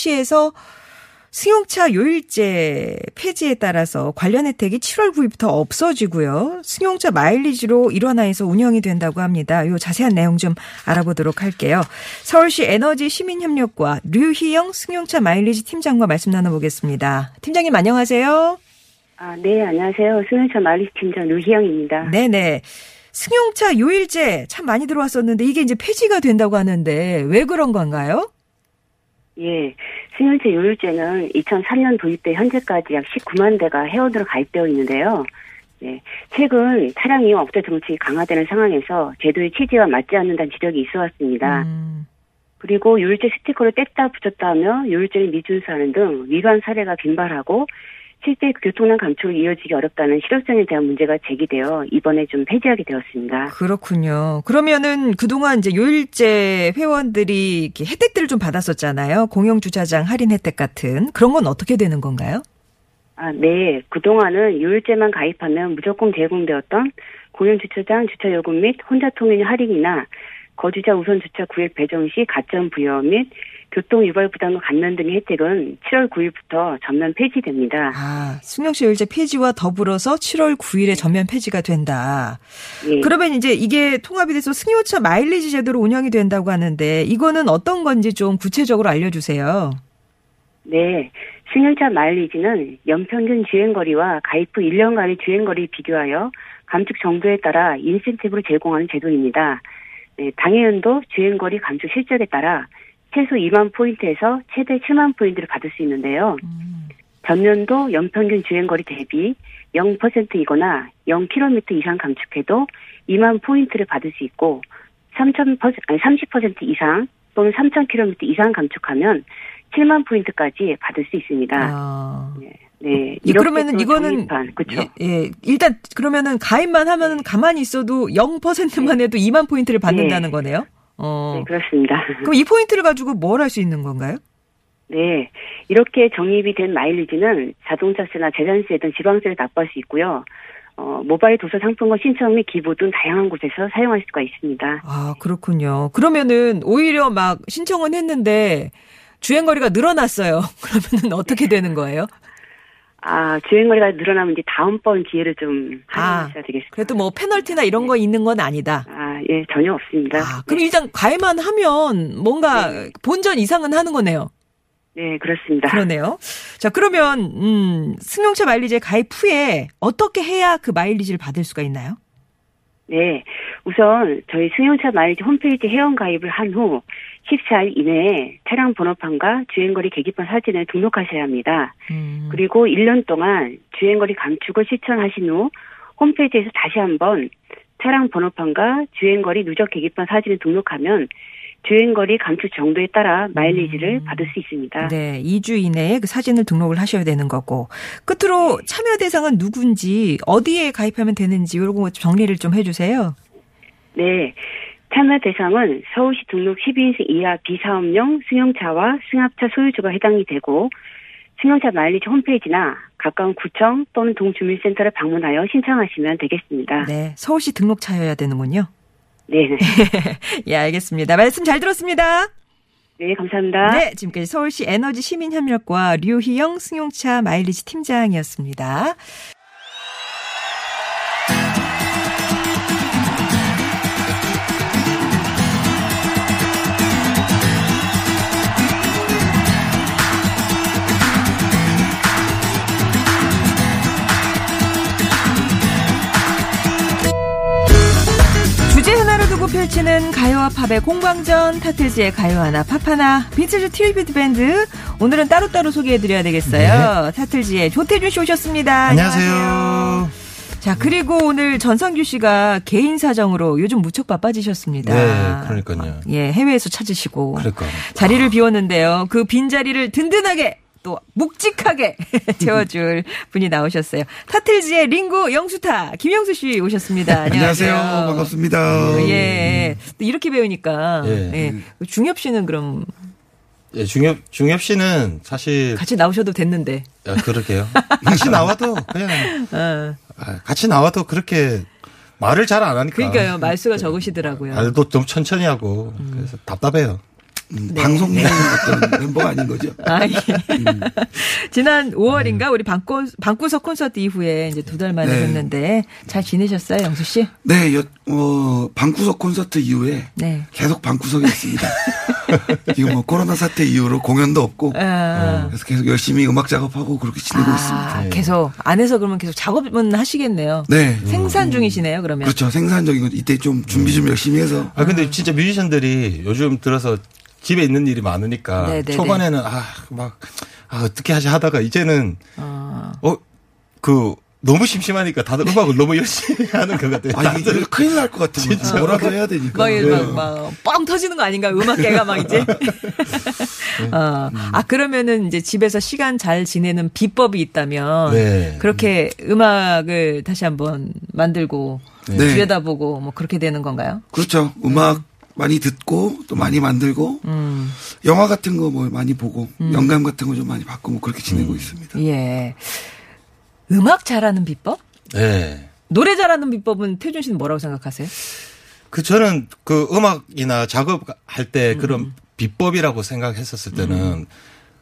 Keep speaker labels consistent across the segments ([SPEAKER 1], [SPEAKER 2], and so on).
[SPEAKER 1] 서울시에서 승용차 요일제 폐지에 따라서 관련 혜택이 7월 9일부터 없어지고요. 승용차 마일리지로 일원화해서 운영이 된다고 합니다. 요 자세한 내용 좀 알아보도록 할게요. 서울시 에너지 시민협력과 류희영 승용차 마일리지 팀장과 말씀 나눠보겠습니다. 팀장님 안녕하세요.
[SPEAKER 2] 아, 네, 안녕하세요. 승용차 마일리지 팀장 루희영입니다.
[SPEAKER 1] 네네. 승용차 요일제 참 많이 들어왔었는데 이게 이제 폐지가 된다고 하는데 왜 그런 건가요?
[SPEAKER 2] 예. 승용차 요율제는 2003년 도입돼 현재까지 약 19만 대가 회원으로 가입되어 있는데요. 예. 최근 차량 이용 억제 정책이 강화되는 상황에서 제도의 취지와 맞지 않는다는 지적이 있어 왔습니다.
[SPEAKER 1] 음,
[SPEAKER 2] 그리고 요율제 스티커를 뗐다 붙였다 하며 요율제를 미준수하는 등 위반 사례가 빈발하고 실제 교통난 감축이 이어지기 어렵다는 실효성에 대한 문제가 제기되어 이번에 좀 폐지하게 되었습니다.
[SPEAKER 1] 그렇군요. 그러면은 그동안 이제 요일제 회원들이 혜택들을 좀 받았었잖아요. 공영주차장 할인 혜택 같은. 그런 건 어떻게 되는 건가요?
[SPEAKER 2] 아, 네. 그동안은 요일제만 가입하면 무조건 제공되었던 공영주차장 주차 요금 및 혼자 통행 할인이나 거주자 우선 주차 구획 배정 시 가점 부여 및 교통 유발 부담을 감면 등의 혜택은 7월 9일부터 전면 폐지됩니다.
[SPEAKER 1] 아, 승용차 요일제 폐지와 더불어서 7월 9일에 전면 폐지가 된다.
[SPEAKER 2] 예.
[SPEAKER 1] 그러면 이제 이게 통합이 돼서 승용차 마일리지 제도로 운영이 된다고 하는데 이거는 어떤 건지 좀 구체적으로 알려주세요.
[SPEAKER 2] 네. 승용차 마일리지는 연평균 주행거리와 가입 후 1년간의 주행거리 비교하여 감축 정도에 따라 인센티브를 제공하는 제도입니다. 네, 당해연도 주행거리 감축 실적에 따라 최소 2만 포인트에서 최대 7만 포인트를 받을 수 있는데요. 전년도 연평균 주행거리 대비 0%이거나 0km 이상 감축해도 2만 포인트를 받을 수 있고 3,000% 아니 30% 이상 또는 3,000km 이상 감축하면 7만 포인트까지 받을 수 있습니다.
[SPEAKER 1] 아.
[SPEAKER 2] 네.
[SPEAKER 1] 예,
[SPEAKER 2] 이렇게
[SPEAKER 1] 그러면은
[SPEAKER 2] 또
[SPEAKER 1] 이거는
[SPEAKER 2] 그쵸?
[SPEAKER 1] 예, 예. 일단 그러면은 가입만 하면은 가만히 있어도 0%만 해도 2만 포인트를 받는다는 거네요. 어.
[SPEAKER 2] 네, 그렇습니다.
[SPEAKER 1] 그럼 이 포인트를 가지고 뭘 할 수 있는 건가요?
[SPEAKER 2] 네. 이렇게 적립이 된 마일리지는 자동차세나 재산세 등 지방세를 납부할 수 있고요. 어, 모바일 도서 상품권 신청 및 기부 등 다양한 곳에서 사용할 수가 있습니다.
[SPEAKER 1] 아, 그렇군요. 그러면은 오히려 막 신청은 했는데 주행거리가 늘어났어요. 그러면은 어떻게 되는 거예요?
[SPEAKER 2] 아, 주행거리가 늘어나면 이제 다음번 기회를 좀
[SPEAKER 1] 아,
[SPEAKER 2] 하셔야 되겠습니다.
[SPEAKER 1] 그래도 뭐 페널티나 이런 거 있는 건 아니다.
[SPEAKER 2] 아, 예, 전혀 없습니다.
[SPEAKER 1] 아, 그럼 일단 가입만 하면 뭔가 본전 이상은 하는 거네요.
[SPEAKER 2] 네, 그렇습니다.
[SPEAKER 1] 그러네요. 자, 그러면 음, 승용차 마일리지에 가입 후에 어떻게 해야 그 마일리지를 받을 수가 있나요?
[SPEAKER 2] 네. 우선 저희 승용차 마일리지 홈페이지 회원 가입을 한 후 14일 이내에 차량 번호판과 주행거리 계기판 사진을 등록하셔야 합니다.
[SPEAKER 1] 음.
[SPEAKER 2] 그리고 1년 동안 주행거리 감축을 실천하신 후 홈페이지에서 다시 한번 차량 번호판과 주행거리 누적 계기판 사진을 등록하면 주행거리 감축 정도에 따라 마일리지를 받을 수 있습니다.
[SPEAKER 1] 네, 2주 이내에 그 사진을 등록을 하셔야 되는 거고. 끝으로 참여 대상은 누군지, 어디에 가입하면 되는지 이런 거 정리를 좀 해주세요.
[SPEAKER 2] 네. 참여 대상은 서울시 등록 12인승 이하 비사업용 승용차와 승합차 소유주가 해당이 되고 승용차 마일리지 홈페이지나 가까운 구청 또는 동주민센터를 방문하여 신청하시면 되겠습니다.
[SPEAKER 1] 네, 서울시 등록차여야 되는군요.
[SPEAKER 2] 네. 네.
[SPEAKER 1] 예, 알겠습니다. 말씀 잘 들었습니다.
[SPEAKER 2] 네, 감사합니다.
[SPEAKER 1] 네, 지금까지 서울시 에너지 시민협력과 류희영 승용차 마일리지 팀장이었습니다. 두고 펼치는 가요와 팝의 공방전 타틀즈의 가요 하나 팝 하나 빈티지 tribute 밴드 오늘은 따로따로 소개해드려야 되겠어요 타틀즈의 조태준 씨 오셨습니다
[SPEAKER 3] 안녕하세요.
[SPEAKER 1] 자, 그리고 오늘 전상규 씨가 개인 사정으로 요즘 무척 바빠지셨습니다.
[SPEAKER 3] 네, 그러니까요.
[SPEAKER 1] 예, 해외에서 찾으시고.
[SPEAKER 3] 그러니까.
[SPEAKER 1] 자리를 비웠는데요. 그 빈 자리를 든든하게 또 묵직하게 채워줄 분이 나오셨어요. 타틀즈의 링고 영스타 김영수 씨 오셨습니다. 안녕하세요.
[SPEAKER 4] 안녕하세요. 반갑습니다.
[SPEAKER 1] 예. 또 이렇게 배우니까
[SPEAKER 3] 예.
[SPEAKER 1] 예. 중엽 씨는 그럼
[SPEAKER 3] 예, 중엽 중엽 씨는 사실
[SPEAKER 1] 같이 나오셔도 됐는데.
[SPEAKER 3] 아, 그러게요. 같이 나와도 그냥
[SPEAKER 1] 어.
[SPEAKER 3] 아, 같이 나와도 그렇게 말을 잘 안 하니까.
[SPEAKER 1] 그러니까요. 말수가 적으시더라고요.
[SPEAKER 3] 말도 좀 천천히 하고 그래서 답답해요.
[SPEAKER 4] 음,
[SPEAKER 1] 네.
[SPEAKER 4] 방송 네. 어떤 멤버가 아닌 거죠.
[SPEAKER 1] 아, 예. 지난 5월인가 우리 방구, 방구석 콘서트 이후에 이제 두 달 만에
[SPEAKER 4] 네.
[SPEAKER 1] 뵀는데 잘 지내셨어요, 영수 씨?
[SPEAKER 4] 네, 여, 어, 방구석 콘서트 이후에
[SPEAKER 1] 네.
[SPEAKER 4] 계속 방구석에 있습니다. 지금 뭐 코로나 사태 이후로 공연도 없고
[SPEAKER 1] 아,
[SPEAKER 4] 그래서 계속 열심히 음악 작업하고 그렇게 지내고 있습니다.
[SPEAKER 1] 아, 계속 안에서 그러면 계속 작업은 하시겠네요.
[SPEAKER 4] 네.
[SPEAKER 1] 생산 중이시네요, 그러면.
[SPEAKER 4] 그렇죠. 생산적인 거 이때 좀 준비 좀 열심히 해서
[SPEAKER 3] 아 근데 진짜 뮤지션들이 요즘 들어서 집에 있는 일이 많으니까
[SPEAKER 1] 네네네.
[SPEAKER 3] 초반에는 아 막 아, 어떻게 하지 하다가 이제는
[SPEAKER 1] 어.
[SPEAKER 3] 어그 너무 심심하니까 다들 음악을 너무 열심히 하는 것 같아요.
[SPEAKER 4] 아 이게 큰일 날 것 같은 거 뭐라도 해야 되니까.
[SPEAKER 1] 막,
[SPEAKER 4] 네.
[SPEAKER 1] 막, 막, 뻥 터지는 거 아닌가, 음악계가 막 이제. 어. 아, 그러면은 이제 집에서 시간 잘 지내는 비법이 있다면.
[SPEAKER 3] 네.
[SPEAKER 1] 그렇게 음악을 다시 한번 만들고.
[SPEAKER 4] 네.
[SPEAKER 1] 들여다보고 뭐 그렇게 되는 건가요?
[SPEAKER 4] 그렇죠. 음악 많이 듣고 또 많이 만들고
[SPEAKER 1] 음.
[SPEAKER 4] 영화 같은 거 뭐 많이 보고 영감 같은 거 좀 많이 받고 뭐 그렇게 지내고 있습니다.
[SPEAKER 1] 예. 음악 잘하는 비법?
[SPEAKER 3] 네.
[SPEAKER 1] 노래 잘하는 비법은 태준 씨는 뭐라고 생각하세요?
[SPEAKER 3] 그 저는 그 음악이나 작업할 때 그런 비법이라고 생각했었을 때는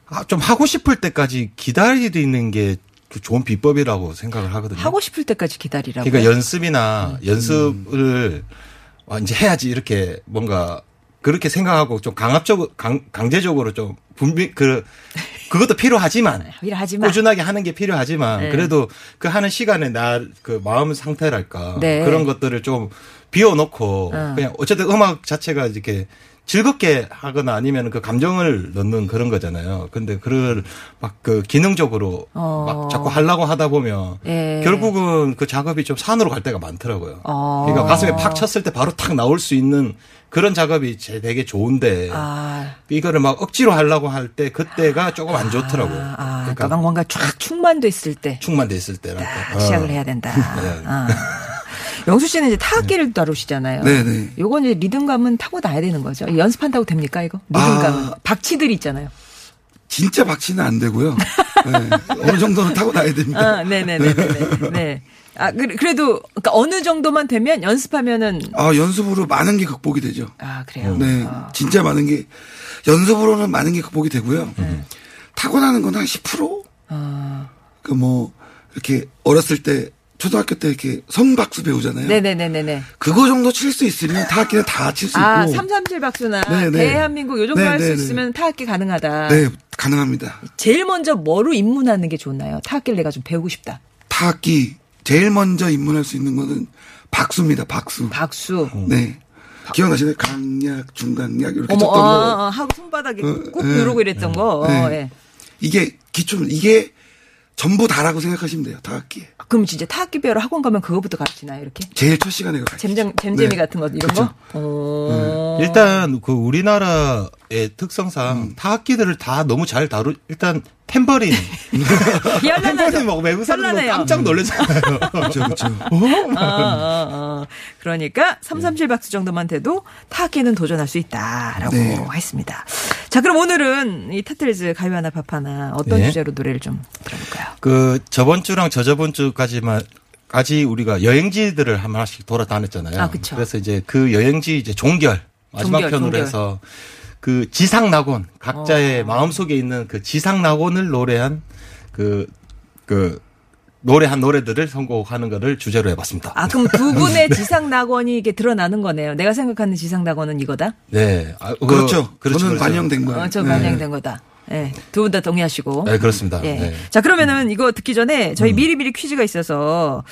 [SPEAKER 3] 아, 좀 하고 싶을 때까지 기다리는 게그 좋은 비법이라고 생각을 하거든요.
[SPEAKER 1] 하고 싶을 때까지 기다리라고.
[SPEAKER 3] 그러니까 연습이나 연습을 아, 이제 해야지 이렇게 뭔가 그렇게 생각하고 좀 강압적으로 강, 강제적으로 좀 분비 그 그것도 필요하지만
[SPEAKER 1] 일하지 마.
[SPEAKER 3] 꾸준하게 하는 게 필요하지만
[SPEAKER 1] 네.
[SPEAKER 3] 그래도 그 하는 시간에 나 그 마음 상태랄까
[SPEAKER 1] 네.
[SPEAKER 3] 그런 것들을 좀 비워놓고
[SPEAKER 1] 어.
[SPEAKER 3] 그냥 어쨌든 음악 자체가 이렇게 즐겁게 하거나 아니면 그 감정을 넣는 그런 거잖아요. 근데 그걸 막 그 기능적으로
[SPEAKER 1] 어.
[SPEAKER 3] 막 자꾸 하려고 하다 보면
[SPEAKER 1] 예.
[SPEAKER 3] 결국은 그 작업이 좀 산으로 갈 때가 많더라고요.
[SPEAKER 1] 어.
[SPEAKER 3] 그러니까 가슴에 팍 쳤을 때 바로 탁 나올 수 있는 그런 작업이 제 되게 좋은데
[SPEAKER 1] 아.
[SPEAKER 3] 이거를 막 억지로 하려고 할 때 그때가 조금 안 좋더라고요.
[SPEAKER 1] 아, 아,
[SPEAKER 3] 그러니까
[SPEAKER 1] 그러니까 뭔가 쫙 충만돼 있을 때
[SPEAKER 3] 충만돼 있을
[SPEAKER 1] 딱 시작을 해야 된다.
[SPEAKER 3] 네.
[SPEAKER 1] 아. 영수 씨는 이제 타악기를 다루시잖아요.
[SPEAKER 4] 네네.
[SPEAKER 1] 요건 이제 리듬감은 타고 나야 되는 거죠. 연습한다고 됩니까 이거? 리듬감은
[SPEAKER 4] 아.
[SPEAKER 1] 박치들 있잖아요.
[SPEAKER 4] 진짜 박치는 안 되고요. 네. 어느 정도는 타고 나야 됩니다.
[SPEAKER 1] 아, 네네네. 네. 아, 그- 그래도 그러니까 어느 정도만 되면 연습하면은
[SPEAKER 4] 아, 연습으로 많은 게 극복이 되죠.
[SPEAKER 1] 아 그래요.
[SPEAKER 4] 네.
[SPEAKER 1] 아.
[SPEAKER 4] 진짜 많은 게, 연습으로는 많은 게 극복이 되고요. 타고나는 건 한 10%?
[SPEAKER 1] 아.
[SPEAKER 4] 그 뭐, 이렇게 어렸을 때, 초등학교 때 이렇게 성박수 배우잖아요.
[SPEAKER 1] 네네네네네.
[SPEAKER 4] 그거 정도 칠 수 있으면 타악기는 다 칠 수 있고.
[SPEAKER 1] 아, 337 박수나
[SPEAKER 4] 네, 네.
[SPEAKER 1] 대한민국 요 정도
[SPEAKER 4] 네,
[SPEAKER 1] 할수
[SPEAKER 4] 네, 네.
[SPEAKER 1] 있으면 타악기 가능하다.
[SPEAKER 4] 네, 가능합니다.
[SPEAKER 1] 제일 먼저 뭐로 입문하는 게 좋나요? 타악기를 내가 좀 배우고 싶다.
[SPEAKER 4] 타악기, 제일 먼저 입문할 수 있는 거는 박수입니다, 박수.
[SPEAKER 1] 박수.
[SPEAKER 4] 네. 기억나시나요? 강약, 중강약, 이렇게
[SPEAKER 1] 어머,
[SPEAKER 4] 쳤던 거.
[SPEAKER 1] 어, 어, 하고 손바닥에
[SPEAKER 4] 어,
[SPEAKER 1] 꾹
[SPEAKER 4] 네.
[SPEAKER 1] 누르고 이랬던 거.
[SPEAKER 4] 네.
[SPEAKER 1] 어, 예.
[SPEAKER 4] 이게 기초, 이게 전부 다라고 생각하시면 돼요, 타악기.
[SPEAKER 1] 그럼 진짜 타악기 배우러 학원 가면 그거부터 가르치나요, 이렇게?
[SPEAKER 4] 제일 첫 시간에 가르치죠.
[SPEAKER 1] 잼잼, 잼잼이
[SPEAKER 4] 네.
[SPEAKER 1] 같은 것, 이런
[SPEAKER 4] 그쵸.
[SPEAKER 1] 거? 어.
[SPEAKER 3] 일단 그 우리나라 의 특성상
[SPEAKER 4] 음.
[SPEAKER 3] 타악기들을 다 너무 잘 다루 일단 탬버린? 탬버린 뭐 외국 사람들
[SPEAKER 1] 현란해요.
[SPEAKER 3] 깜짝 놀라잖아요.
[SPEAKER 4] 그렇죠, 그렇죠.
[SPEAKER 1] 어, 어, 어. 그러니까 337 박수 정도만 돼도 타악기는 도전할 수 있다라고
[SPEAKER 4] 네.
[SPEAKER 1] 했습니다. 자, 그럼 오늘은 이 타틀즈 가요 하나 밥 하나 어떤
[SPEAKER 3] 네.
[SPEAKER 1] 주제로 노래를 좀 들어볼까요?
[SPEAKER 3] 그 저번 주랑 저저번 주까지만 까지 우리가 여행지들을 한 번씩 돌아다녔잖아요.
[SPEAKER 1] 아.
[SPEAKER 3] 그래서 이제 그 여행지 이제 종결 마지막
[SPEAKER 1] 종결,
[SPEAKER 3] 편으로
[SPEAKER 1] 종결.
[SPEAKER 3] 해서 그 지상 낙원 각자의
[SPEAKER 1] 어.
[SPEAKER 3] 마음속에 있는 그 지상 낙원을 노래한 그그 노래한 노래들을 선곡하는 거를 주제로 해봤습니다.
[SPEAKER 1] 아, 그럼 두 분의 지상 낙원이 이게 드러나는 거네요. 내가 생각하는 지상 낙원은 이거다?
[SPEAKER 3] 네, 아, 그-
[SPEAKER 4] 그렇죠.
[SPEAKER 3] 그렇죠,
[SPEAKER 4] 저는
[SPEAKER 3] 그렇죠.
[SPEAKER 4] 반영된 거예요.
[SPEAKER 1] 어, 저
[SPEAKER 4] 네.
[SPEAKER 1] 반영된 거다. 예. 두분 다 동의하시고.
[SPEAKER 3] 네, 그렇습니다.
[SPEAKER 1] 예.
[SPEAKER 3] 네.
[SPEAKER 1] 자, 그러면은 이거 듣기 전에 저희 미리미리 퀴즈가 있어서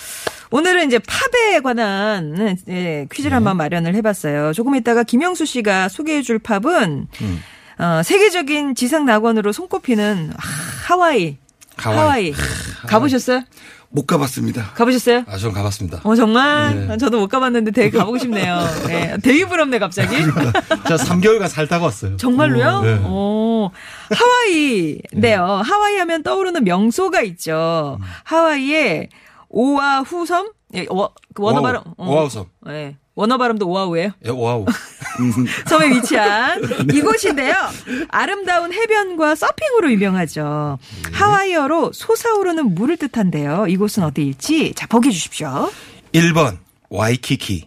[SPEAKER 1] 오늘은 이제 팝에 관한 예, 퀴즈를 한번 마련을 해봤어요. 조금 있다가 김영수 씨가 소개해줄 팝은 어, 세계적인 지상 낙원으로 손꼽히는 하- 하와이. 하와이.
[SPEAKER 3] 하와이.
[SPEAKER 1] 가보셨어요?
[SPEAKER 4] 못 가봤습니다.
[SPEAKER 1] 가보셨어요?
[SPEAKER 3] 아, 전 가봤습니다.
[SPEAKER 1] 어 정말
[SPEAKER 3] 네.
[SPEAKER 1] 저도 못 가봤는데 되게 가보고 싶네요. 네, 되게 부럽네 갑자기.
[SPEAKER 3] 저 3개월간 살다가 왔어요.
[SPEAKER 1] 정말로요?
[SPEAKER 3] 네.
[SPEAKER 1] 오, 하와이네요. 하와이 하면 떠오르는 명소가 있죠. 하와이의 오아후섬? 예, 워, 그 원어 발음. 어.
[SPEAKER 3] 오아후섬.
[SPEAKER 1] 네. 원어 발음도 오아후예요.
[SPEAKER 3] 예, 와우.
[SPEAKER 1] 섬에 위치한
[SPEAKER 3] 네.
[SPEAKER 1] 이곳인데요. 아름다운 해변과 서핑으로 유명하죠.
[SPEAKER 3] 네.
[SPEAKER 1] 하와이어로 솟아오르는 물을 뜻한데요. 이곳은 어디일지 자 보기 주십시오.
[SPEAKER 3] 1번 와이키키,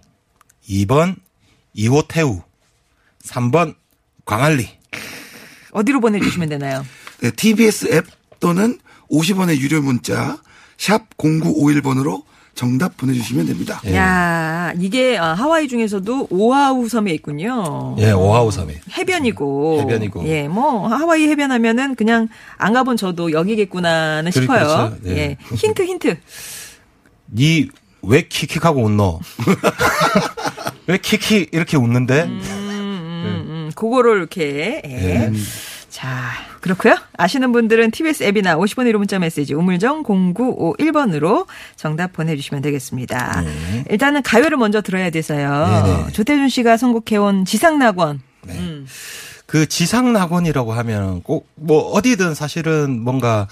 [SPEAKER 3] 2번 이호테우, 3번 광안리.
[SPEAKER 1] 어디로 보내주시면 되나요?
[SPEAKER 4] 네, TBS 앱 또는 50원의 유료 문자 샵 0951번으로 정답 보내주시면 됩니다.
[SPEAKER 3] 예.
[SPEAKER 1] 야 이게 아, 하와이 중에서도 오아후 섬에 있군요.
[SPEAKER 3] 예, 오아후 섬에.
[SPEAKER 1] 해변이고.
[SPEAKER 3] 해변이고.
[SPEAKER 1] 예, 뭐 하와이 해변하면은 그냥 안 가본 저도 여기겠구나는
[SPEAKER 3] 그렇-
[SPEAKER 1] 싶어요.
[SPEAKER 3] 그렇죠. 예.
[SPEAKER 1] 예, 힌트 힌트.
[SPEAKER 3] 니 왜 킥킥하고 웃노? 왜 킥킥 이렇게 웃는데?
[SPEAKER 1] 음, 음, 그거를 이렇게. 예.
[SPEAKER 3] 예.
[SPEAKER 1] 자, 그렇고요. 아시는 분들은 TBS 앱이나 50번 1호 문자 메시지 우물정 0951번으로 정답 보내주시면 되겠습니다. 일단은 가요를 먼저 들어야 돼서요.
[SPEAKER 3] 네네.
[SPEAKER 1] 조태준 씨가 선곡해온 지상낙원.
[SPEAKER 3] 그 지상낙원이라고 하면 꼭 뭐 어디든 사실은 뭔가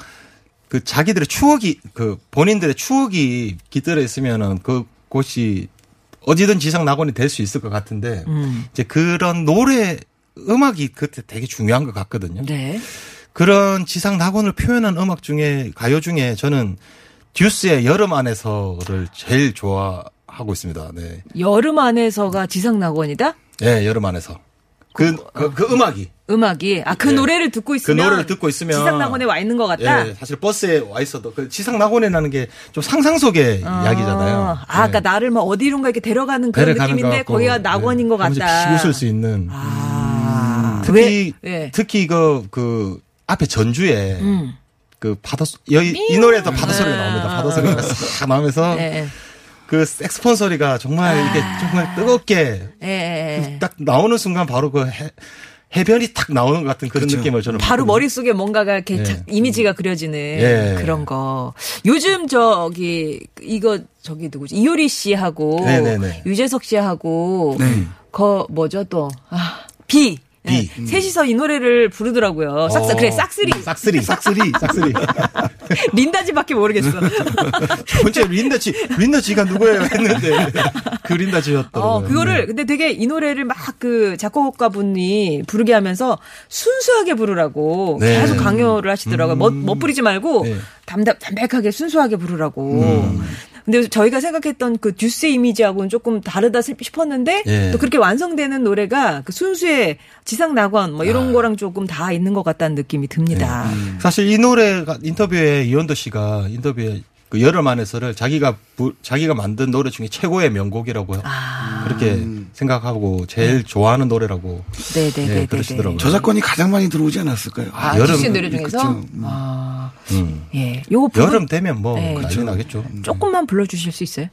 [SPEAKER 3] 그 자기들의 추억이 그 본인들의 추억이 깃들어 있으면은 그 곳이 어디든 지상 낙원이 될 수 있을 것 같은데
[SPEAKER 1] 음.
[SPEAKER 3] 이제 그런 노래 음악이 그때 되게 중요한 것 같거든요.
[SPEAKER 1] 네.
[SPEAKER 3] 그런 지상 낙원을 표현한 음악 중에 가요 중에 저는 듀스의 여름 안에서를 제일 좋아하고 있습니다. 네.
[SPEAKER 1] 여름 안에서가 지상 낙원이다?
[SPEAKER 3] 예, 여름 안에서. 그, 그, 그 음악이.
[SPEAKER 1] 음악이. 아, 그
[SPEAKER 3] 예.
[SPEAKER 1] 노래를 듣고 있으면.
[SPEAKER 3] 노래를 듣고 있으면
[SPEAKER 1] 지상낙원에 와 있는 것 같다?
[SPEAKER 3] 예, 사실 버스에 와 있어도 그 지상낙원이라는 게 좀 상상 속의 이야기잖아요.
[SPEAKER 1] 아, 아까
[SPEAKER 3] 예.
[SPEAKER 1] 나를 막 어디론가 이렇게 데려가는 그런
[SPEAKER 3] 데려가는
[SPEAKER 1] 느낌인데
[SPEAKER 3] 것
[SPEAKER 1] 거기가 낙원인 것
[SPEAKER 3] 예, 하면서
[SPEAKER 1] 같다.
[SPEAKER 3] 비웃을 수 있는.
[SPEAKER 1] 아,
[SPEAKER 3] 특히
[SPEAKER 1] 왜? 예.
[SPEAKER 3] 특히 그, 그 앞에 전주에
[SPEAKER 1] 음.
[SPEAKER 3] 그 파도 소- 이, 이 노래에도 파도 소리가 나옵니다. 파도 소리가 싹 나오면서
[SPEAKER 1] 예, 예.
[SPEAKER 3] 그 색스폰 소리가 정말 이게 정말 뜨겁게. 딱 나오는 순간 바로 그 해, 해변이 딱 나오는 것 같은 그런
[SPEAKER 4] 그렇죠.
[SPEAKER 3] 느낌을 저는
[SPEAKER 1] 바로. 머릿속에 뭔가가 이렇게
[SPEAKER 3] 예.
[SPEAKER 1] 착 이미지가 그려지는
[SPEAKER 3] 예.
[SPEAKER 1] 그런 거. 요즘 저기 이거 저기 누구지? 이효리 씨하고
[SPEAKER 3] 네네네.
[SPEAKER 1] 유재석 씨하고
[SPEAKER 4] 네.
[SPEAKER 1] 거 뭐죠 또? 아, 비. 예.
[SPEAKER 3] 비.
[SPEAKER 1] 셋이서 이 노래를 부르더라고요. 싹
[SPEAKER 3] 어.
[SPEAKER 1] 그래 싹쓸이.
[SPEAKER 3] 싹쓸이 싹쓸이 싹쓸이
[SPEAKER 1] 린다지밖에 모르겠어.
[SPEAKER 3] 첫 번째 린다지 린다지가 누구예요 했는데 그 린다지였더라고요.
[SPEAKER 1] 어, 그거를,
[SPEAKER 3] 네.
[SPEAKER 1] 근데 되게 이 노래를 막 그 작곡가 분이 부르게 하면서 순수하게 부르라고
[SPEAKER 3] 네.
[SPEAKER 1] 계속 강요를 하시더라고요. 멋, 멋부리지 말고
[SPEAKER 3] 네. 음.
[SPEAKER 1] 담담, 담백하게 순수하게 부르라고. 근데 저희가 생각했던 그 듀스 이미지하고는 조금 다르다 싶었는데
[SPEAKER 3] 예.
[SPEAKER 1] 또 그렇게 완성되는 노래가 그 순수의 지상 낙원 뭐
[SPEAKER 3] 아.
[SPEAKER 1] 이런 거랑 조금 다 있는 것 같다는 느낌이 듭니다.
[SPEAKER 3] 네. 사실 이 노래가 인터뷰에 이현도 씨가 인터뷰에 그 여름 안에서를 자기가 부, 자기가 만든 노래 중에 최고의 명곡이라고
[SPEAKER 1] 아.
[SPEAKER 3] 그렇게 생각하고 제일 좋아하는 노래라고
[SPEAKER 1] 네 네네네.
[SPEAKER 3] 예, 그러시더라고요.
[SPEAKER 4] 저작권이 가장 많이 들어오지 않았을까요?
[SPEAKER 1] 아,
[SPEAKER 3] 여름-
[SPEAKER 1] 듀스 노래 중에서?
[SPEAKER 4] 그쵸. 음.
[SPEAKER 1] 아,
[SPEAKER 3] 음.
[SPEAKER 1] 예. 요거 부분
[SPEAKER 3] 여름 되면 뭐
[SPEAKER 1] 네.
[SPEAKER 3] 난리 나겠죠.
[SPEAKER 1] 조금만 불러 주실 수 있어요?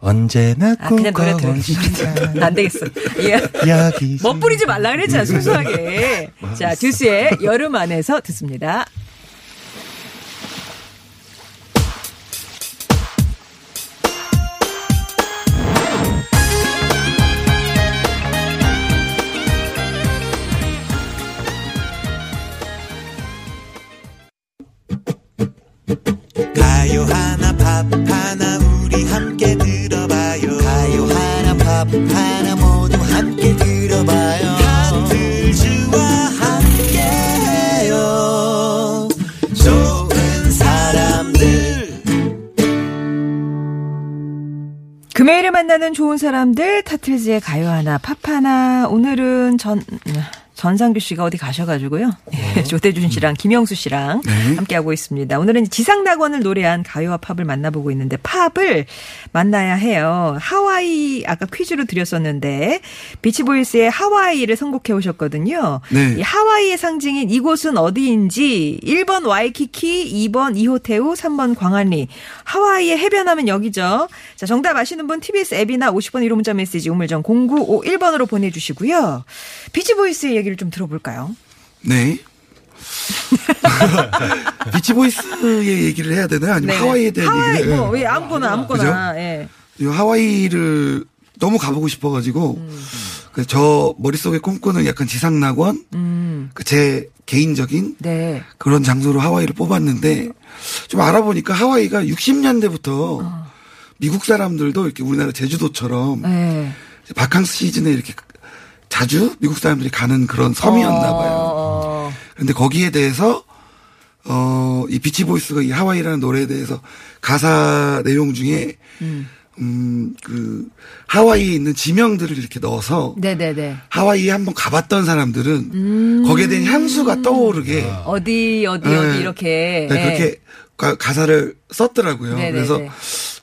[SPEAKER 3] 언제나
[SPEAKER 1] 아, 그냥 노래 들으시면 안 되겠어. 예.
[SPEAKER 3] 이야기
[SPEAKER 1] 멋부리지 말라 그랬잖아, 순수하게. 자, 듀스의 여름 안에서 듣습니다.
[SPEAKER 5] 하나 모두 함께 들어봐요. 하트즈와 함께해요. 좋은 사람들.
[SPEAKER 1] 금요일에 만나는 좋은 사람들, 타틀즈의 가요 하나, 팝 하나. 오늘은 전, 전상규 씨가 어디 가셔가지고요. 조태준 씨랑 김영수 씨랑 함께하고 있습니다. 오늘은 지상낙원을 노래한 가요와 팝을 만나보고 있는데 팝을 만나야 해요. 하와이 아까 퀴즈로 드렸었는데 비치보이스의 하와이를 선곡해 오셨거든요.
[SPEAKER 4] 네.
[SPEAKER 1] 이 하와이의 상징인 이곳은 어디인지 1번 와이키키, 2번 이호테우, 3번 광안리. 하와이의 해변하면 여기죠. 자, 정답 아시는 분 TBS 앱이나 50원 유료 문자 메시지 우물정 0951번으로 보내주시고요. 비치보이스의 얘기 를 좀 들어볼까요?
[SPEAKER 4] 네. 비치보이스의 얘기를 해야 되나 아니면 하와이에 대한
[SPEAKER 1] 네. 하와이
[SPEAKER 4] 얘기를
[SPEAKER 1] 뭐왜 아무거나 아무거나 예.
[SPEAKER 4] 이 하와이를 너무 가보고 싶어가지고
[SPEAKER 1] 음.
[SPEAKER 4] 그저 머릿속에 꿈꾸는 약간 지상낙원
[SPEAKER 1] 음.
[SPEAKER 4] 그제 개인적인
[SPEAKER 1] 네.
[SPEAKER 4] 그런 장소로 하와이를 뽑았는데 좀 알아보니까 하와이가 60년대부터 미국 사람들도 이렇게 우리나라 제주도처럼
[SPEAKER 1] 어. 네.
[SPEAKER 4] 바캉스 시즌에 이렇게 자주 미국 사람들이 가는 그런 섬이었나 봐요.
[SPEAKER 1] 어,
[SPEAKER 4] 그런데 거기에 대해서 어, 이 비치 보이스가 이 하와이라는 노래에 대해서 가사 내용 중에 음, 그 하와이에 있는 지명들을 이렇게 넣어서
[SPEAKER 1] 네네네.
[SPEAKER 4] 하와이에 한번 가봤던 사람들은 거기에 대한 향수가 떠오르게
[SPEAKER 1] 어디 어디
[SPEAKER 4] 네.
[SPEAKER 1] 어디 이렇게
[SPEAKER 4] 네,
[SPEAKER 1] 예.
[SPEAKER 4] 그렇게 가, 가사를 썼더라고요.
[SPEAKER 1] 네네네.
[SPEAKER 4] 그래서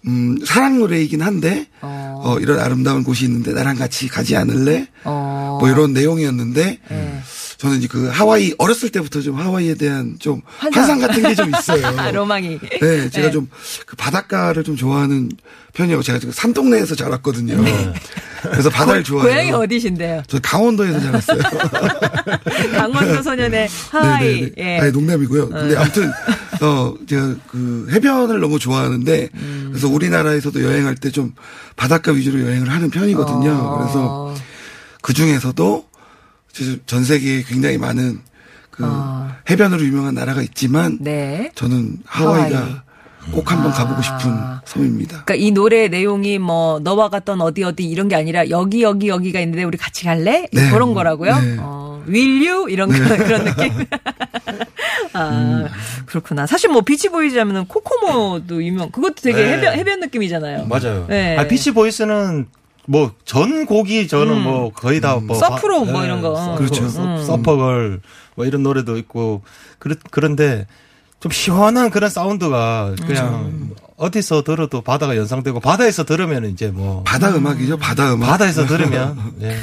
[SPEAKER 4] 음, 사랑 노래이긴 한데
[SPEAKER 1] 어.
[SPEAKER 4] 어, 이런 아름다운 곳이 있는데 나랑 같이 가지 않을래?
[SPEAKER 1] 어.
[SPEAKER 4] 뭐 이런 내용이었는데
[SPEAKER 1] 네.
[SPEAKER 4] 저는 이제 그 하와이 어렸을 때부터 좀 하와이에 대한 좀
[SPEAKER 1] 환상.
[SPEAKER 4] 환상, 같은 게 좀 있어요.
[SPEAKER 1] 로망이.
[SPEAKER 4] 네, 제가
[SPEAKER 1] 네.
[SPEAKER 4] 좀그 바닷가를 좀 좋아하는 편이고 제가 지금 산동네에서 자랐거든요. 그래서 바다를 좋아해요.
[SPEAKER 1] 네. 고향이 어디신데요?
[SPEAKER 4] 저 강원도에서 자랐어요.
[SPEAKER 1] 강원도 소년의 하와이.
[SPEAKER 4] 네네네.
[SPEAKER 1] 예.
[SPEAKER 4] 아니 농담이고요. 근데 아무튼 어 제가 그 해변을 너무 좋아하는데
[SPEAKER 1] 음.
[SPEAKER 4] 그래서 우리나라에서도 여행할 때 좀 바닷가 위주로 여행을 하는 편이거든요.
[SPEAKER 1] 어.
[SPEAKER 4] 그래서 그 중에서도 전 세계에 굉장히 많은 그
[SPEAKER 1] 어.
[SPEAKER 4] 해변으로 유명한 나라가 있지만
[SPEAKER 1] 네.
[SPEAKER 4] 저는 하와이가
[SPEAKER 1] 하와이.
[SPEAKER 4] 꼭 한번 가보고 싶은
[SPEAKER 1] 아.
[SPEAKER 4] 섬입니다.
[SPEAKER 1] 그러니까 이 노래 내용이 뭐 너와 갔던 어디 어디 이런 게 아니라 여기 여기 여기가 있는데 우리 같이 갈래?
[SPEAKER 4] 네.
[SPEAKER 1] 그런 거라고요?
[SPEAKER 4] 네.
[SPEAKER 1] 어, will you 이런 거 그런 느낌. 아
[SPEAKER 4] 음.
[SPEAKER 1] 그렇구나. 사실 뭐 비치 보이즈 하면은 코코모도 유명. 그것도 되게
[SPEAKER 3] 네.
[SPEAKER 1] 해변 해변 느낌이잖아요.
[SPEAKER 3] 맞아요.
[SPEAKER 1] 네.
[SPEAKER 3] 아, 비치 보이스는 뭐 전 곡이 저는 뭐 거의 다 뭐.
[SPEAKER 1] 서프로
[SPEAKER 3] 바-
[SPEAKER 1] 뭐
[SPEAKER 3] 예,
[SPEAKER 1] 이런 거.
[SPEAKER 3] 서-
[SPEAKER 4] 그렇죠.
[SPEAKER 3] 서-
[SPEAKER 1] 음.
[SPEAKER 3] 서퍼걸 뭐 이런 노래도 있고 그렇, 그런데 좀 시원한 그런 사운드가 그냥 어디서 들어도 바다가 연상되고 바다에서 들으면 이제 뭐
[SPEAKER 4] 바다 음악이죠. 바다 음악.
[SPEAKER 3] 바다에서 들으면 예.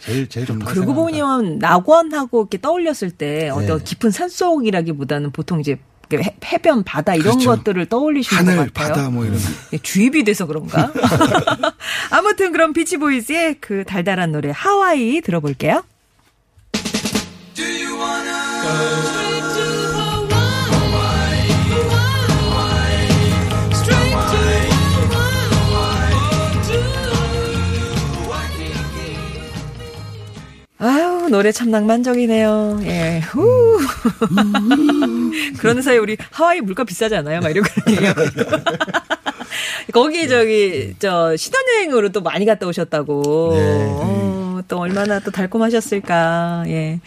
[SPEAKER 3] 제일 제일 좋다.
[SPEAKER 1] 그러고 보면 낙원하고 이렇게 떠올렸을 때 어떤
[SPEAKER 3] 네.
[SPEAKER 1] 깊은 산속이라기보다는 보통 이제 해- 해변 바다 이런
[SPEAKER 4] 그렇죠.
[SPEAKER 1] 것들을 떠올리시는
[SPEAKER 4] 하늘,
[SPEAKER 1] 것 같아요.
[SPEAKER 4] 바다 뭐 이런.
[SPEAKER 1] 예, 주입이 돼서 그런가? 아무튼 그럼 비치보이즈의 그 달달한 노래 하와이 들어볼게요. 아유 노래 참 낭만적이네요. 예, 후. 그러는 사이 우리 하와이 물가 비싸지 않아요? 막 이러고. 거기 저기 저 신혼여행으로 또 많이 갔다 오셨다고.
[SPEAKER 3] 네.
[SPEAKER 1] 어, 또 얼마나 또 달콤하셨을까. 예.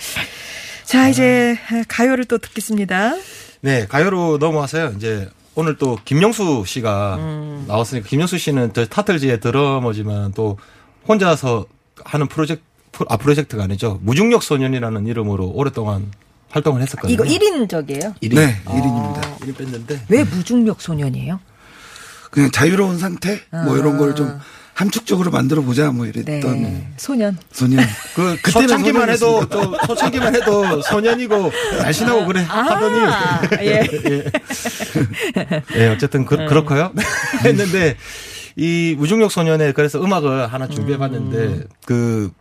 [SPEAKER 1] 자 이제 가요를 또 듣겠습니다.
[SPEAKER 3] 네, 가요로 넘어와서요. 이제 오늘 또 김영수 씨가
[SPEAKER 1] 음.
[SPEAKER 3] 나왔으니까 김영수 씨는 저 타틀즈의 드러머지만 또 혼자서 하는 프로젝트 아 프로젝트가 아니죠. 무중력 소년이라는 이름으로 오랫동안 활동을 했었거든요.
[SPEAKER 1] 이거 1인적이에요?
[SPEAKER 3] 일인.
[SPEAKER 4] 네, 1인입니다.
[SPEAKER 3] 일인 뺐는데
[SPEAKER 1] 왜 무중력 소년이에요?
[SPEAKER 4] 그냥 자유로운 상태 뭐 이런 걸 좀 함축적으로 만들어 보자 뭐 이랬던
[SPEAKER 1] 아. 네. 소년.
[SPEAKER 4] 소년.
[SPEAKER 3] 그 초창기만 해도. 또 초창기만 해도 소년이고 날씬하고 그래 하더니
[SPEAKER 1] 아, 예.
[SPEAKER 3] 예, 어쨌든 그, 그렇고요. 했는데 이 무중력 소년에 그래서 음악을 하나 준비해 봤는데 그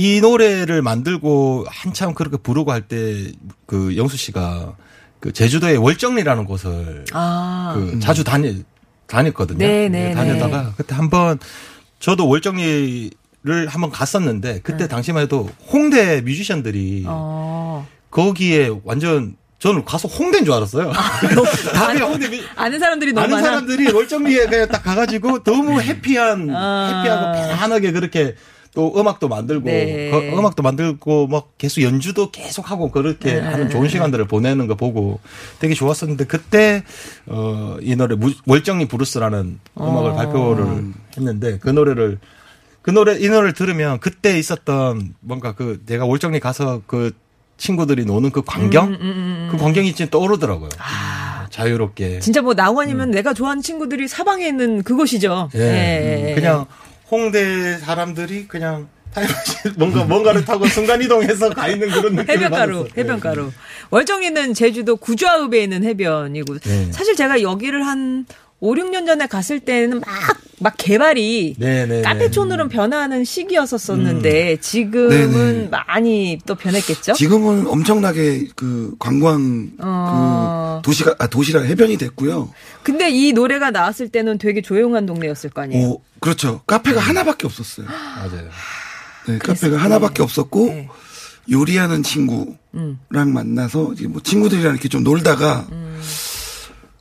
[SPEAKER 3] 이 노래를 만들고 한참 그렇게 부르고 할 때 그 영수 씨가 그 제주도의 월정리라는 곳을
[SPEAKER 1] 아.
[SPEAKER 3] 그 자주 다니 다녔거든요.
[SPEAKER 1] 네, 네,
[SPEAKER 3] 다녔다가 그때 한번 저도 월정리를 한번 갔었는데 그때 당시만 해도 홍대 뮤지션들이
[SPEAKER 1] 어.
[SPEAKER 3] 거기에 완전 저는 가서 홍대인 줄 알았어요. 다음에 홍대 뮤-
[SPEAKER 1] 아는 사람들이 너무
[SPEAKER 3] 아는
[SPEAKER 1] 많아.
[SPEAKER 3] 사람들이 월정리에 그냥 딱 가가지고 너무 해피한
[SPEAKER 1] 아.
[SPEAKER 3] 해피하고 편하게 그렇게 또 음악도 만들고
[SPEAKER 1] 네.
[SPEAKER 3] 그 음악도 만들고 막 계속 연주도 계속 하고 그렇게
[SPEAKER 1] 네.
[SPEAKER 3] 하는 좋은 시간들을 보내는 거 보고 되게 좋았었는데 그때 어이 노래 무- 월정리 브루스라는 음악을
[SPEAKER 1] 어.
[SPEAKER 3] 발표를 했는데 그 노래를 그 노래 이 노래를 들으면 그때 있었던 뭔가 그 내가 월정리 가서 그 친구들이 노는 그 광경
[SPEAKER 1] 음,
[SPEAKER 3] 그 광경이 진짜 떠오르더라고요.
[SPEAKER 1] 아.
[SPEAKER 3] 자유롭게
[SPEAKER 1] 진짜 뭐 낙원이면 내가 좋아하는 친구들이 사방에 있는 그곳이죠.
[SPEAKER 3] 예.
[SPEAKER 1] 예.
[SPEAKER 3] 음, 그냥 홍대 사람들이 그냥 타임머신 뭔가 뭔가를 타고 순간 이동해서 가 있는 그런 느낌을
[SPEAKER 1] 해변가로. 해변가로. 월정리는 제주도 구좌읍에 있는 해변이고.
[SPEAKER 3] 네.
[SPEAKER 1] 사실 제가 여기를 한 5, 6년 전에 갔을 때는 막 막 개발이
[SPEAKER 3] 네네.
[SPEAKER 1] 카페촌으로 변하는 시기였었었는데 지금은
[SPEAKER 4] 네네.
[SPEAKER 1] 많이 또 변했겠죠?
[SPEAKER 4] 지금은 엄청나게 그 관광
[SPEAKER 1] 어.
[SPEAKER 4] 그 도시가 아 도시라 해변이 됐고요.
[SPEAKER 1] 근데 이 노래가 나왔을 때는 되게 조용한 동네였을 거 아니에요.
[SPEAKER 4] 어, 그렇죠. 카페가 하나밖에 없었어요.
[SPEAKER 3] 맞아요.
[SPEAKER 4] 네, 카페가 하나밖에 없었고
[SPEAKER 1] 네.
[SPEAKER 4] 요리하는 친구랑
[SPEAKER 1] 음.
[SPEAKER 4] 만나서 이제 뭐 친구들이랑 이렇게 좀 놀다가
[SPEAKER 1] 음.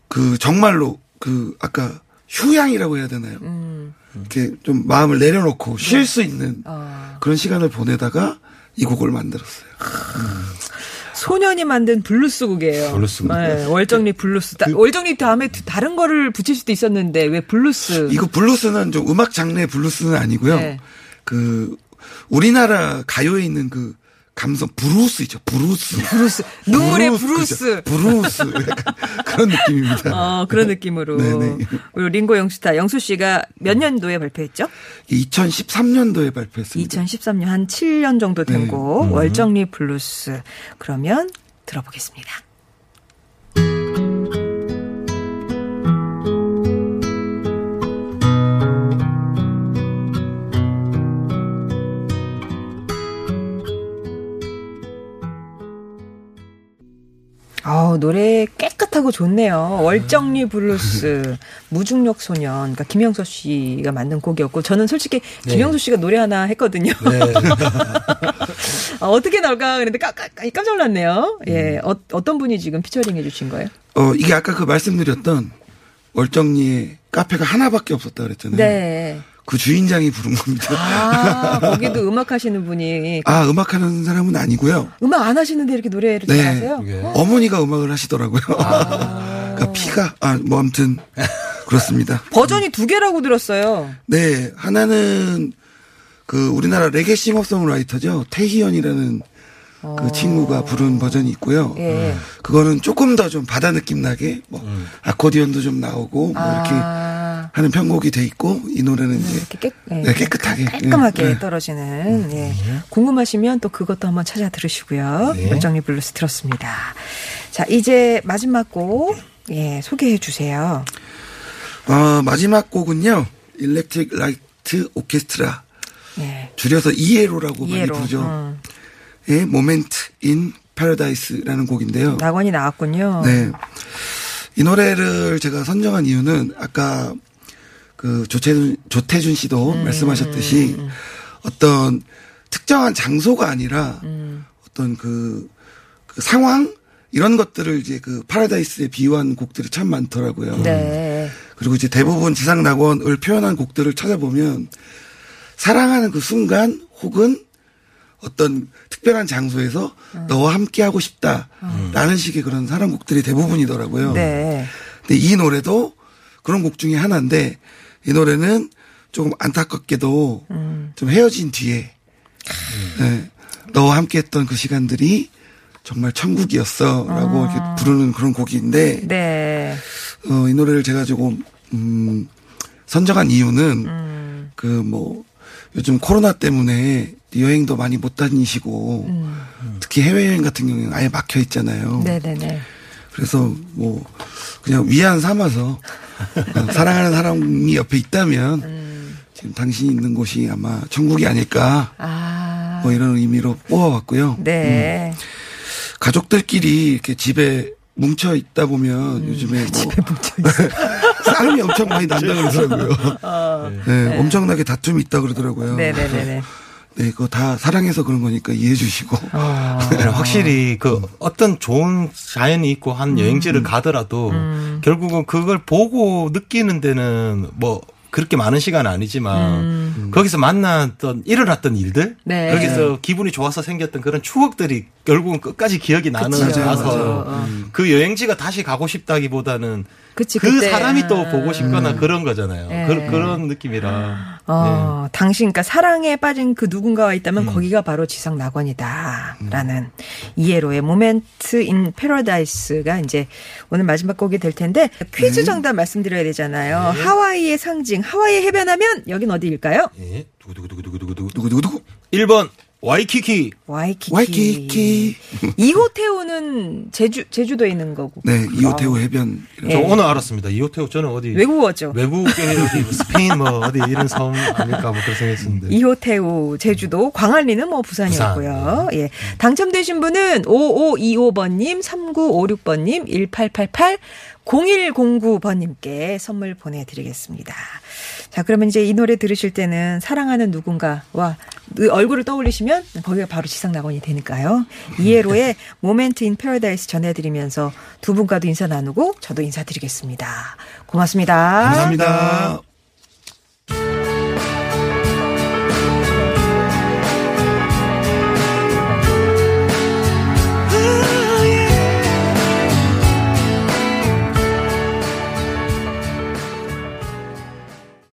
[SPEAKER 4] 그 정말로 그 아까 휴양이라고 해야 되나요?
[SPEAKER 1] 음.
[SPEAKER 4] 이렇게 좀 마음을 내려놓고 쉴 수 있는
[SPEAKER 1] 어.
[SPEAKER 4] 그런 시간을 보내다가 이 곡을 만들었어요.
[SPEAKER 1] 소년이 만든 블루스 곡이에요.
[SPEAKER 3] 블루스 곡.
[SPEAKER 1] 네, 월정리 블루스. 다- 월정리 다음에 다른 거를 붙일 수도 있었는데 왜 블루스?
[SPEAKER 4] 이거 블루스는 좀 음악 장르의 블루스는 아니고요.
[SPEAKER 1] 네.
[SPEAKER 4] 그 우리나라 가요에 있는 그 감성 브루스 있죠. 브루스.
[SPEAKER 1] 브루스. 눈물의. 브루스.
[SPEAKER 4] 브루스. 그런 느낌입니다.
[SPEAKER 1] 어, 그런 느낌으로.
[SPEAKER 4] 네네.
[SPEAKER 1] 그리고 링고 영스타, 영수 씨가 몇 년도에 발표했죠?
[SPEAKER 4] 2013년도에 발표했습니다.
[SPEAKER 1] 2013년 한 7년 정도 된
[SPEAKER 4] 네.
[SPEAKER 1] 곡, 월정리 블루스. 그러면 들어보겠습니다. 아 노래 깨끗하고 좋네요. 월정리 블루스, 무중력 소년, 그러니까 김영서 씨가 만든 곡이었고, 저는 솔직히 김영서 씨가 노래 하나 했거든요.
[SPEAKER 3] 네.
[SPEAKER 1] 아, 어떻게 나올까 그랬는데 깜, 깜, 깜짝 놀랐네요. 예, 어, 어떤 분이 지금 피처링 해주신 거예요?
[SPEAKER 4] 어, 이게 아까 그 말씀드렸던 월정리에 카페가 하나밖에 없었다 그랬잖아요.
[SPEAKER 1] 네.
[SPEAKER 4] 그 주인장이 부른 겁니다.
[SPEAKER 1] 아, 거기도 음악 하시는 분이
[SPEAKER 4] 아, 음악 하는 사람은 아니고요.
[SPEAKER 1] 음악 안 하시는데 이렇게 노래를
[SPEAKER 4] 네.
[SPEAKER 1] 잘하세요?
[SPEAKER 3] 그게.
[SPEAKER 4] 어머니가 음악을 하시더라고요. 그러니까 피가, 아, 뭐 아무튼, 그렇습니다.
[SPEAKER 1] 버전이 두 개라고 들었어요.
[SPEAKER 4] 네, 하나는 그 우리나라 레게 싱어송라이터죠. 태희연이라는 그 친구가 부른 버전이 있고요.
[SPEAKER 1] 예.
[SPEAKER 4] 그거는 조금 더 좀 바다 느낌 나게 뭐 아코디언도 좀 나오고 뭐 이렇게
[SPEAKER 1] 아,
[SPEAKER 4] 하는 편곡이 돼 있고 이 노래는 이제
[SPEAKER 1] 깨, 예,
[SPEAKER 4] 네, 깨끗하게.
[SPEAKER 1] 깔끔하게
[SPEAKER 4] 네.
[SPEAKER 1] 떨어지는, 예. 궁금하시면 또 그것도 한번 찾아 들으시고요.
[SPEAKER 3] 네.
[SPEAKER 1] 월정리 블루스 들었습니다. 자, 이제 마지막 곡, 예, 소개해 주세요.
[SPEAKER 4] 어, 마지막 곡은요. Electric Light Orchestra
[SPEAKER 1] 예.
[SPEAKER 4] 줄여서 ELO라고 많이
[SPEAKER 1] ELO.
[SPEAKER 4] 부르죠.
[SPEAKER 1] 음.
[SPEAKER 4] 의 Moment in Paradise라는 곡인데요.
[SPEAKER 1] 낙원이 나왔군요.
[SPEAKER 4] 네. 이 노래를 제가 선정한 이유는 아까 그 조태준, 조태준 씨도
[SPEAKER 1] 음,
[SPEAKER 4] 말씀하셨듯이 어떤 특정한 장소가 아니라
[SPEAKER 1] 음.
[SPEAKER 4] 어떤 그, 그 상황 이런 것들을 이제 그 파라다이스에 비유한 곡들이 참 많더라고요.
[SPEAKER 1] 네.
[SPEAKER 4] 그리고 이제 대부분 지상 낙원을 표현한 곡들을 찾아보면 사랑하는 그 순간 혹은 어떤 특별한 장소에서 너와 함께 하고 싶다라는 식의 그런 사랑 곡들이 대부분이더라고요.
[SPEAKER 1] 네.
[SPEAKER 4] 근데 이 노래도 그런 곡 중에 하나인데 이 노래는 조금 안타깝게도
[SPEAKER 1] 음.
[SPEAKER 4] 좀 헤어진 뒤에 네, 너와 함께 했던 그 시간들이 정말 천국이었어라고 이렇게 부르는 그런 곡인데
[SPEAKER 1] 네.
[SPEAKER 4] 어, 이 노래를 제가 조금 음, 선정한 이유는
[SPEAKER 1] 음.
[SPEAKER 4] 그뭐 요즘 코로나 때문에 여행도 많이 못 다니시고 특히 해외 여행 같은 경우는 아예 막혀 있잖아요.
[SPEAKER 1] 음. 네네네.
[SPEAKER 4] 그래서 뭐 그냥 위안 삼아서 어, 사랑하는 사람이 옆에 있다면
[SPEAKER 1] 음.
[SPEAKER 4] 지금 당신이 있는 곳이 아마 천국이 아닐까
[SPEAKER 1] 아.
[SPEAKER 4] 뭐 이런 의미로 뽑아봤고요.
[SPEAKER 1] 네.
[SPEAKER 4] 가족들끼리 이렇게 집에 뭉쳐 있다 보면 요즘에 뭐 싸움이 엄청 많이 난다 그러더라고요. 네, 엄청나게 다툼이 있다 그러더라고요.
[SPEAKER 1] 네네네 네.
[SPEAKER 4] 네, 그거 다 사랑해서 그런 거니까 이해해 주시고.
[SPEAKER 3] 네, 확실히 그 어떤 좋은 자연이 있고 한 여행지를 가더라도 결국은 그걸 보고 느끼는 데는 뭐 그렇게 많은 시간은 아니지만 거기서 만났던 일어났던 일들
[SPEAKER 1] 네.
[SPEAKER 3] 거기서 기분이 좋아서 생겼던 그런 추억들이 결국은 끝까지 기억이 나는. 나서.
[SPEAKER 1] 어.
[SPEAKER 3] 그 여행지가 다시 가고 싶다기보다는
[SPEAKER 1] 그치,
[SPEAKER 3] 그
[SPEAKER 1] 그때.
[SPEAKER 3] 사람이 또 보고 싶거나 그런 거잖아요.
[SPEAKER 1] 네.
[SPEAKER 3] 그, 그런 느낌이라.
[SPEAKER 1] 어, 당신, 그러니까 사랑에 빠진 그 누군가가 있다면
[SPEAKER 3] 음.
[SPEAKER 1] 거기가 바로 지상 낙원이다. 라는 ELO의 Moment in Paradise가 이제 오늘 마지막 곡이 될 텐데 퀴즈 정답 말씀드려야 되잖아요. 하와이의 상징, 하와이 해변하면 여긴 어디일까요?
[SPEAKER 3] 네. 예. 두구두구두구두구두구.
[SPEAKER 4] 누구누구누구?
[SPEAKER 3] 1번 와이키키.
[SPEAKER 1] 와이키키.
[SPEAKER 4] 와이키키.
[SPEAKER 1] 이호태우는 제주 제주도에 있는 거고.
[SPEAKER 4] 네, 이호태우 해변.
[SPEAKER 1] 예.
[SPEAKER 3] 저 오늘 알았습니다. 이호태우 저는 어디
[SPEAKER 1] 외국어죠.
[SPEAKER 3] 뭐 스페인 뭐 어디 이런 섬 아닐까 뭐 그런 생각했는데.
[SPEAKER 1] 이호태우 제주도 광안리는 뭐 부산이었고요. 예. 당첨되신 분은 5525번 님, 3956번 님, 1888, 0109번 님께 선물 보내 드리겠습니다. 자, 그러면 이제 이 노래 들으실 때는 사랑하는 누군가와 그 얼굴을 떠올리시면 거기가 바로 지상 낙원이 되니까요. ELO의 Moment in Paradise 전해드리면서 두 분과도 인사 나누고 저도 인사드리겠습니다. 고맙습니다.
[SPEAKER 4] 감사합니다.